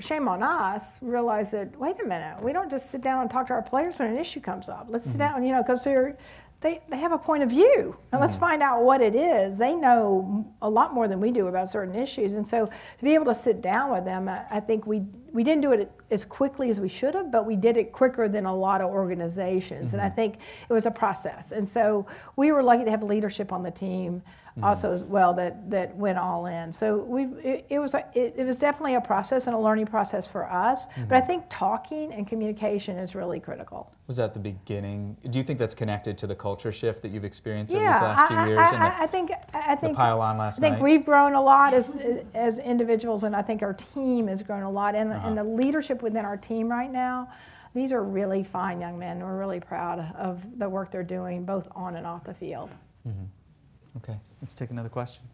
shame on us, realize that wait a minute, we don't just sit down and talk to our players when an issue comes up. Let's mm-hmm. sit down, you know, because they're they, they have a point of view. And let's mm. find out what it is. They know a lot more than we do about certain issues. And so to be able to sit down with them, I, I think we, we didn't do it as quickly as we should have, but we did it quicker than a lot of organizations. Mm-hmm. And I mm-hmm. think it was a process. And so we were lucky to have leadership on the team mm-hmm. also as well that, that went all in. So we it, it, was a, it, it, was definitely a process and a learning process for us. Mm-hmm. But I mm-hmm. think talking and communication is really critical. Was that the beginning? Do you think that's connected to the culture shift that you've experienced yeah, over these last few years? I, I, I think I think pile on last I think night? we've grown a lot as as individuals, and I think our team has grown a lot, and, uh-huh. and the leadership within our team right now these are really fine young men. We're really proud of the work they're doing, both on and off the field. Mm-hmm. Okay, let's take another question.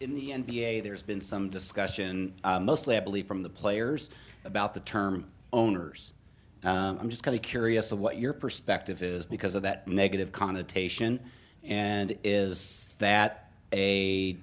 In the NBA, there's been some discussion, uh, mostly I believe from the players, about the term owners. Um, I'm just kind of curious of what your perspective is because of that negative connotation. And is that a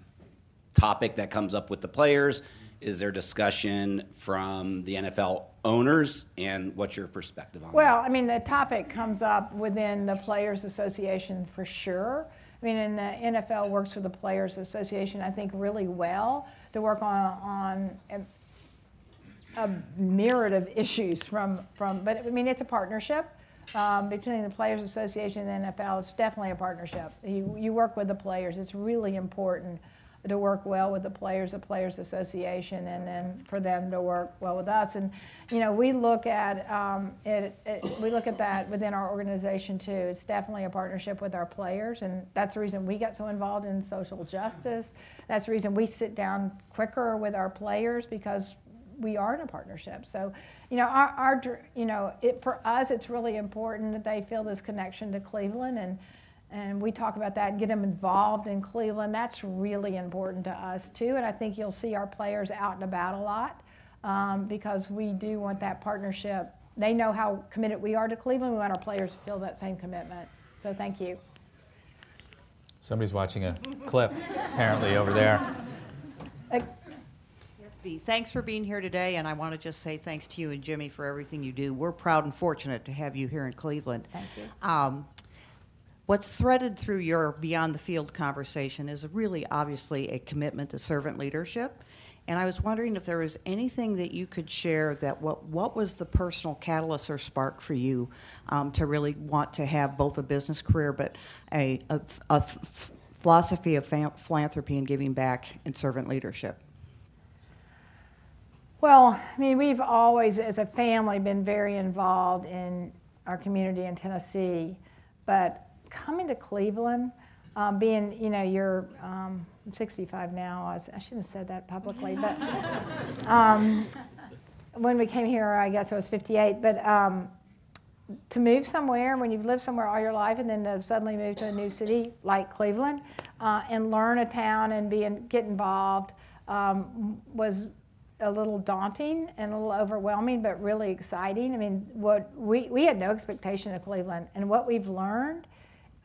topic that comes up with the players? Is there discussion from the NFL owners, and what's your perspective on well, that? Well, I mean, the topic comes up within the Players Association for sure. I mean, and the NFL works with the Players Association, I think, really well to work on, on a, a myriad of issues from, from, but I mean, it's a partnership. Um, between the Players Association and the NFL, it's definitely a partnership. You, you work with the players. It's really important to work well with the players, the Players Association, and then for them to work well with us. And you know, we look at um, it, it, we look at that within our organization too. It's definitely a partnership with our players, and that's the reason we got so involved in social justice. That's the reason we sit down quicker with our players because we are in a partnership. So, you know, our, our you know, it, for us, it's really important that they feel this connection to Cleveland and and we talk about that and get them involved in Cleveland. That's really important to us too. And I think you'll see our players out and about a lot um, because we do want that partnership. They know how committed we are to Cleveland. We want our players to feel that same commitment. So thank you. Somebody's watching a clip apparently over there. Uh, yes, Dee. Thanks for being here today, and I want to just say thanks to you and Jimmy for everything you do. We're proud and fortunate to have you here in Cleveland. Thank you. Um, What's threaded through your beyond the field conversation is really obviously a commitment to servant leadership. And I was wondering if there was anything that you could share that what, what was the personal catalyst or spark for you um, to really want to have both a business career but a, a, a philosophy of philanthropy and giving back and servant leadership? Well, I mean, we've always, as a family, been very involved in our community in Tennessee, but coming to Cleveland, um, being, you know, you're um, 65 now. I, was, I, shouldn't have said that publicly, but um, when we came here, I guess I was 58. But um, to move somewhere when you've lived somewhere all your life and then to suddenly move to a new city like Cleveland uh, and learn a town and be in, get involved um, was a little daunting and a little overwhelming, but really exciting. I mean, what we, we had no expectation of Cleveland, and what we've learned,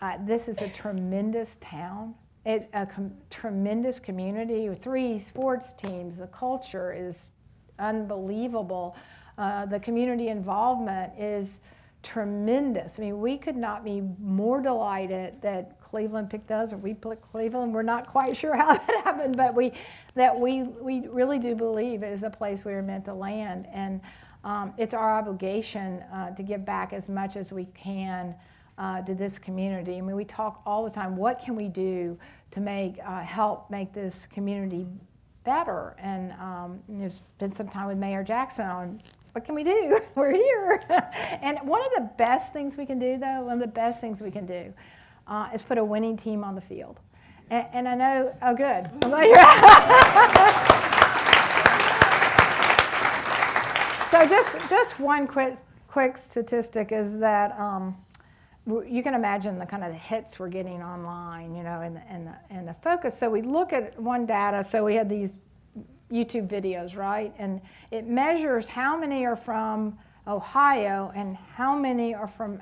uh, this is a tremendous town. It, a com- tremendous community with three sports teams. The culture is unbelievable. Uh, the community involvement is tremendous. I mean, we could not be more delighted that Cleveland picked us or we picked Cleveland. We're not quite sure how that happened, but we that we we really do believe it is a place we are meant to land, and um, it's our obligation uh, to give back as much as we can. Uh, to this community. I mean, we talk all the time. What can we do to make uh, help make this community better? And um, there's been some time with Mayor Jackson on what can we do? We're here. and one of the best things we can do, though, one of the best things we can do uh, is put a winning team on the field. And, and I know, oh, good. I'm glad you're So just, just one quick, quick statistic is that um, you can imagine the kind of the hits we're getting online, you know, and the, and the, and the focus. So we look at one data. So we had these YouTube videos, right? And it measures how many are from Ohio and how many are from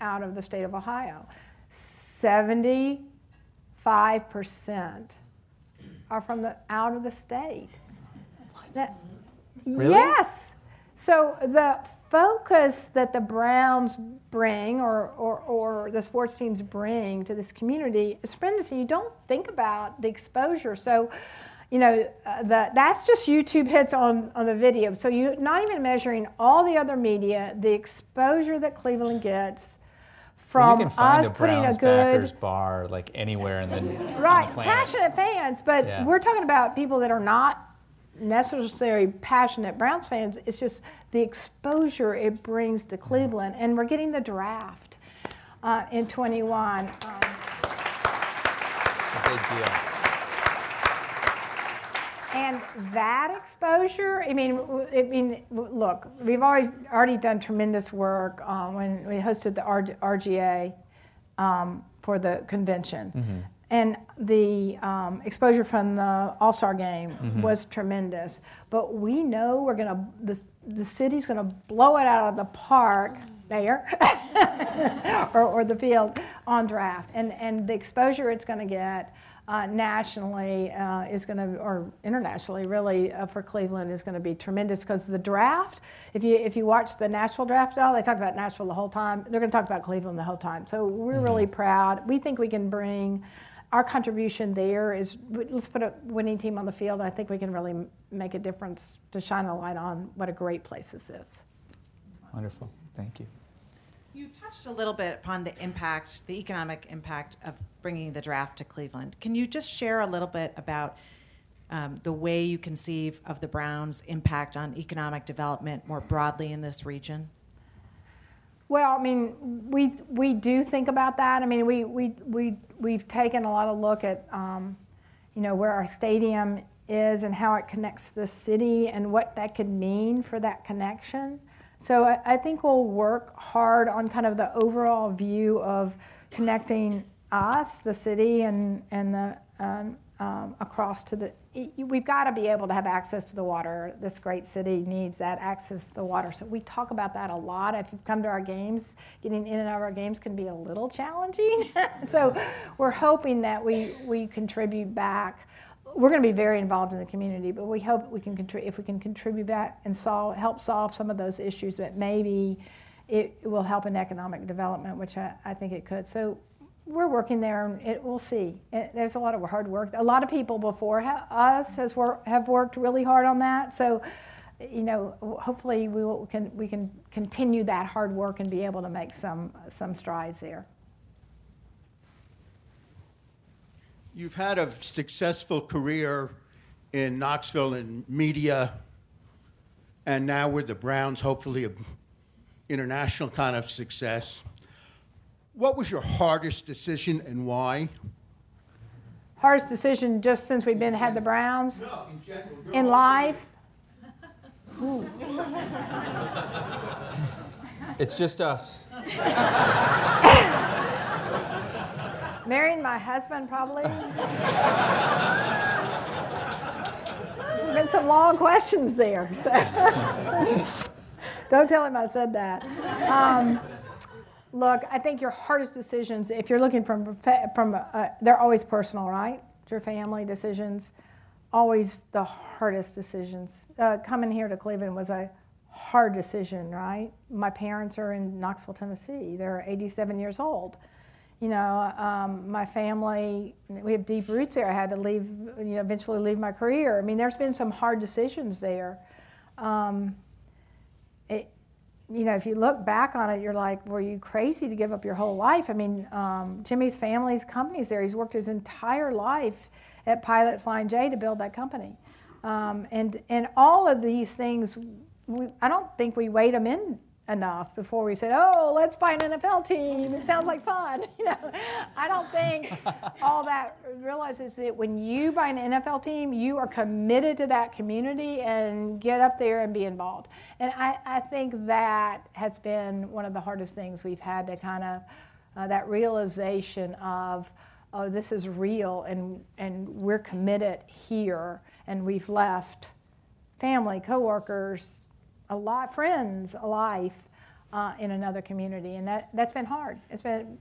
out of the state of Ohio. 75% are from the out of the state. That, really? Yes. So the focus that the Browns bring or, or, or the sports teams bring to this community is tremendous. And you don't think about the exposure. So you know, uh, the, that's just YouTube hits on, on the video. So you're not even measuring all the other media, the exposure that Cleveland gets from well, you can find us a putting a good bar like anywhere in the right the passionate fans. But Yeah. we're talking about people that are not necessarily passionate Browns fans. It's just the exposure it brings to Cleveland, and we're getting the draft uh, in 21. Um, big deal. And that exposure, I mean, I mean, look, we've always already done tremendous work uh, when we hosted the RGA um, for the convention. And the um, exposure from the All Star game Mhm. was tremendous. But we know we're going to, the, the city's going to blow it out of the park there or, or the field on draft. And, and the exposure it's going to get uh, nationally uh, is going to, or internationally really, uh, for Cleveland is going to be tremendous because the draft, if you if you watch the Nashville draft, all they talk about Nashville the whole time. They're going to talk about Cleveland the whole time. So we're really proud. We think we can bring. Our contribution there is let's put a winning team on the field. I think we can really make a difference to shine a light on what a great place this is. Wonderful. Thank you. You touched a little bit upon the impact, the economic impact of bringing the draft to Cleveland. Can you just share a little bit about um, the way you conceive of the Browns' impact on economic development more broadly in this region? Well, I mean, we we do think about that. I mean, we we we we've taken a lot of look at, um, you know, where our stadium is and how it connects the city and what that could mean for that connection. So I, I think we'll work hard on kind of the overall view of connecting us, the city, and and the um, um, across to the. We've got to be able to have access to the water. This great city needs that access to the water. So we talk about that a lot. If you've come to our games, getting in and out of our games can be a little challenging. so we're hoping that we we contribute back. We're going to be very involved in the community, but we hope we can contribute if we can contribute back and solve help solve some of those issues that maybe it will help in economic development, which I, I think it could. So we're working there, and it, we'll see. It, there's a lot of hard work. A lot of people before ha- us has wor- have worked really hard on that. So, you know, hopefully we will, can we can continue that hard work and be able to make some some strides there. You've had a successful career in Knoxville in media, and now with the Browns, hopefully, a international kind of success. What was your hardest decision and why? Hardest decision just since we've been had the Browns No, in general. in life. Ooh. It's just us. Marrying my husband, probably. There's been some long questions there. So. Don't tell him I said that. Um, look, I think your hardest decisions, if you're looking from, from uh, they're always personal, right? Your family decisions, always the hardest decisions. Uh, coming here to Cleveland was a hard decision, right? My parents are in Knoxville, Tennessee. They're 87 years old. You know, um, my family, we have deep roots there. I had to leave, you know, eventually leave my career. I mean, there's been some hard decisions there. Um, it, you know, if you look back on it, you're like, were you crazy to give up your whole life? I mean, um, Jimmy's family's company's there. He's worked his entire life at Pilot Flying J to build that company. Um, and, and all of these things, we, I don't think we weighed them in enough before we said, "Oh, let's buy an NFL team. It sounds like fun." You know, I don't think all that realizes that when you buy an NFL team, you are committed to that community and get up there and be involved. And I, I think that has been one of the hardest things we've had to kind of uh, that realization of, "Oh, this is real, and and we're committed here, and we've left." family, coworkers, a lot, of friends, a life uh, in another community, and that that's been hard. It's been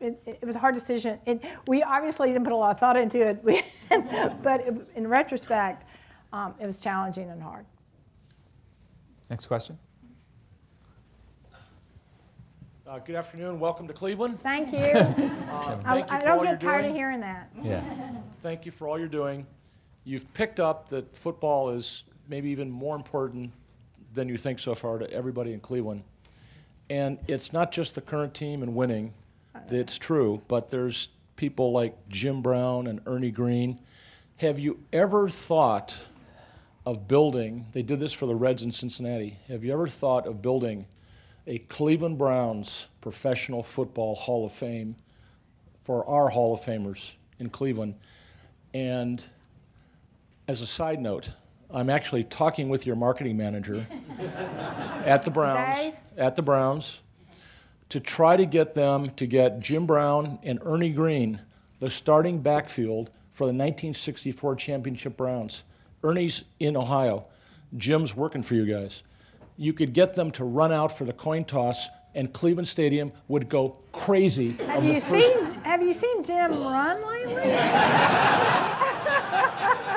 it, it was a hard decision. It, we obviously didn't put a lot of thought into it, we, but it, in retrospect, um, it was challenging and hard. Next question. Uh, good afternoon. Welcome to Cleveland. Thank you. Uh, I, thank you I for don't get tired doing. of hearing that. Yeah. Thank you for all you're doing. You've picked up that football is maybe even more important than you think so far to everybody in Cleveland. And it's not just the current team and winning, that's true, but there's people like Jim Brown and Ernie Green. Have you ever thought of building, they did this for the Reds in Cincinnati, have you ever thought of building a Cleveland Browns professional football Hall of Fame for our Hall of Famers in Cleveland? And as a side note, I'm actually talking with your marketing manager at the Browns, at the Browns, to try to get them to get Jim Brown and Ernie Green, the starting backfield for the 1964 championship Browns. Ernie's in Ohio. Jim's working for you guys. You could get them to run out for the coin toss, and Cleveland Stadium would go crazy. Have you the first seen Have you seen Jim run lately?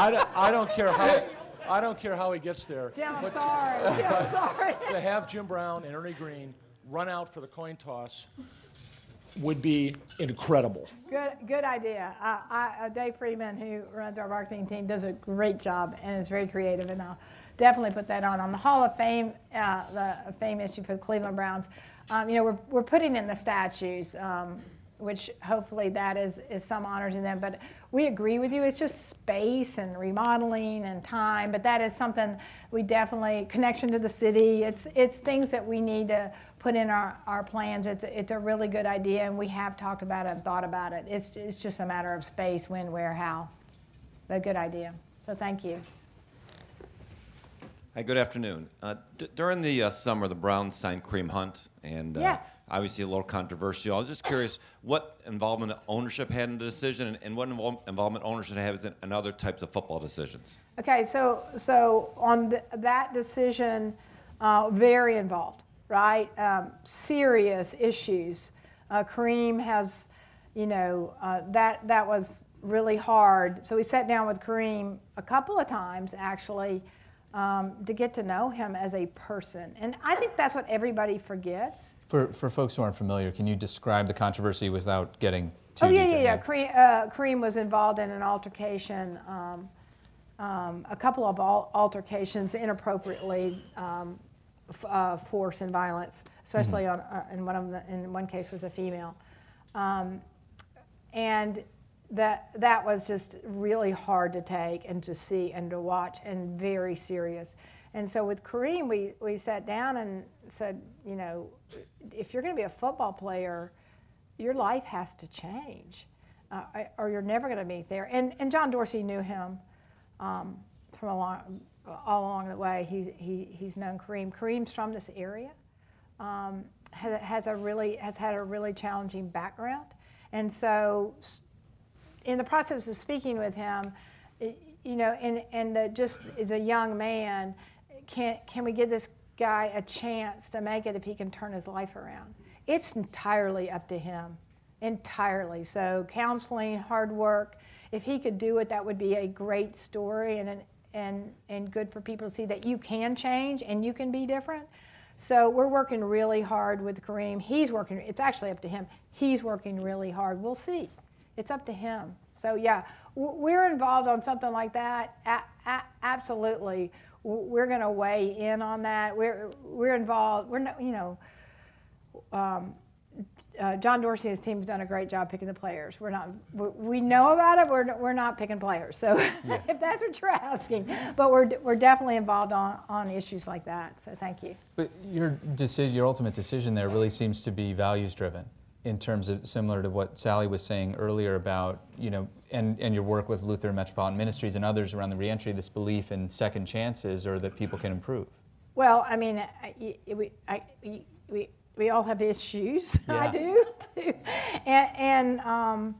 I don't, I don't care how I don't care how he gets there. Jim, I'm sorry. Jim, I'm sorry. to have Jim Brown and Ernie Green run out for the coin toss would be incredible. Good, good idea. Uh, I, uh, Dave Freeman, who runs our marketing team, does a great job and is very creative, and I'll definitely put that on. On the Hall of Fame, uh, the fame issue for the Cleveland Browns, um, you know, we're, we're putting in the statues, um, which hopefully that is, is some honor to them. But we agree with you. It's just space and remodeling and time. But that is something we definitely connection to the city. It's it's things that we need to put in our, our plans. It's it's a really good idea, and we have talked about it and thought about it. It's it's just a matter of space, when, where, how. But a good idea. So thank you. Hi, good afternoon. Uh, d- during the uh, summer, the Browns signed Kareem Hunt, and uh, Yes. Obviously a little controversial. I was just curious what involvement ownership had in the decision, and, and what invol- involvement ownership has in, in other types of football decisions. Okay, so so on th- that decision, uh, very involved, right? Um, serious issues. Uh, Kareem has, you know, uh, that that was really hard. So we sat down with Kareem a couple of times actually um, to get to know him as a person, and I think that's what everybody forgets. For, for folks who aren't familiar, can you describe the controversy without getting too oh yeah, detailed? yeah, yeah. Kareem, uh, Kareem was involved in an altercation, um, um, a couple of al- altercations inappropriately, um, f- uh, force and violence, especially on uh, in one of the, in one case was a female, um, and that that was just really hard to take and to see and to watch and very serious. And so with Kareem, we, we sat down and said, you know, if you're going to be a football player, your life has to change, uh, or you're never going to be there. And, and John Dorsey knew him um, from long, all along the way. He's, he, he's known Kareem. Kareem's from this area. Um, has, has a really has had a really challenging background, and so in the process of speaking with him, you know, and and the, just as a young man, can can we give this guy a chance to make it if he can turn his life around? It's entirely up to him, entirely. So counseling, hard work. If he could do it, that would be a great story and an, and and good for people to see that you can change and you can be different. So we're working really hard with Kareem. He's working. It's actually up to him. He's working really hard. We'll see. It's up to him. So yeah, we're involved on something like that. A- a- absolutely, we're going to weigh in on that. We're we're involved. We're not, you know. Um, uh, John Dorsey and his team have done a great job picking the players. We're not, we know about it. We're, we're not picking players. So yeah. if that's what you're asking, but we're, we're definitely involved on, on issues like that. So thank you. But your decision, your ultimate decision there really seems to be values driven in terms of similar to what Sally was saying earlier about, you know, and, and your work with Lutheran Metropolitan Ministries and others around the reentry, this belief in second chances or that people can improve. Well, I mean, I, we, I, we, we all have issues. Yeah. I do too, and, and um,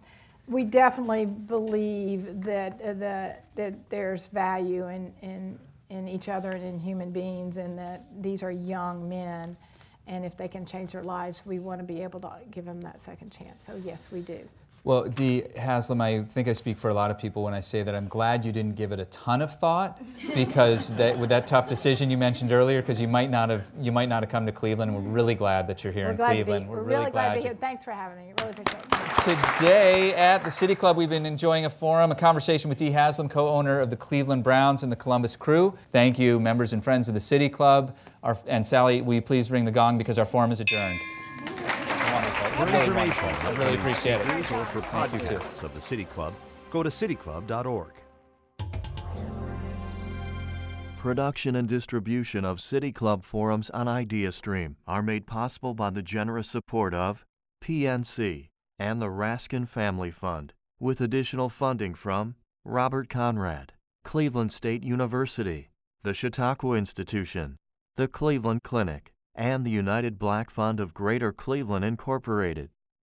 we definitely believe that uh, that that there's value in, in in each other and in human beings, and that these are young men, and if they can change their lives, we want to be able to give them that second chance. So yes, we do. Well, Dee Haslam, I think I speak for a lot of people when I say that I'm glad you didn't give it a ton of thought, because that, with that tough decision you mentioned earlier, because you might not have you might not have come to Cleveland. We're really glad that you're here we're in Cleveland. Be, we're, we're, really, really glad, glad to be here. Thanks for having me. Really appreciate it. Today at the City Club, we've been enjoying a forum, a conversation with Dee Haslam, co-owner of the Cleveland Browns and the Columbus Crew. Thank you, members and friends of the City Club. Our, and Sally, will you please ring the gong because our forum is adjourned. For information, I really appreciate it. Or for podcasts of the City Club, go to cityclub.org. Production and distribution of City Club forums on IdeaStream are made possible by the generous support of PNC and the Raskin Family Fund, with additional funding from Robert Conrad, Cleveland State University, the Chautauqua Institution, the Cleveland Clinic, and the United Black Fund of Greater Cleveland Incorporated.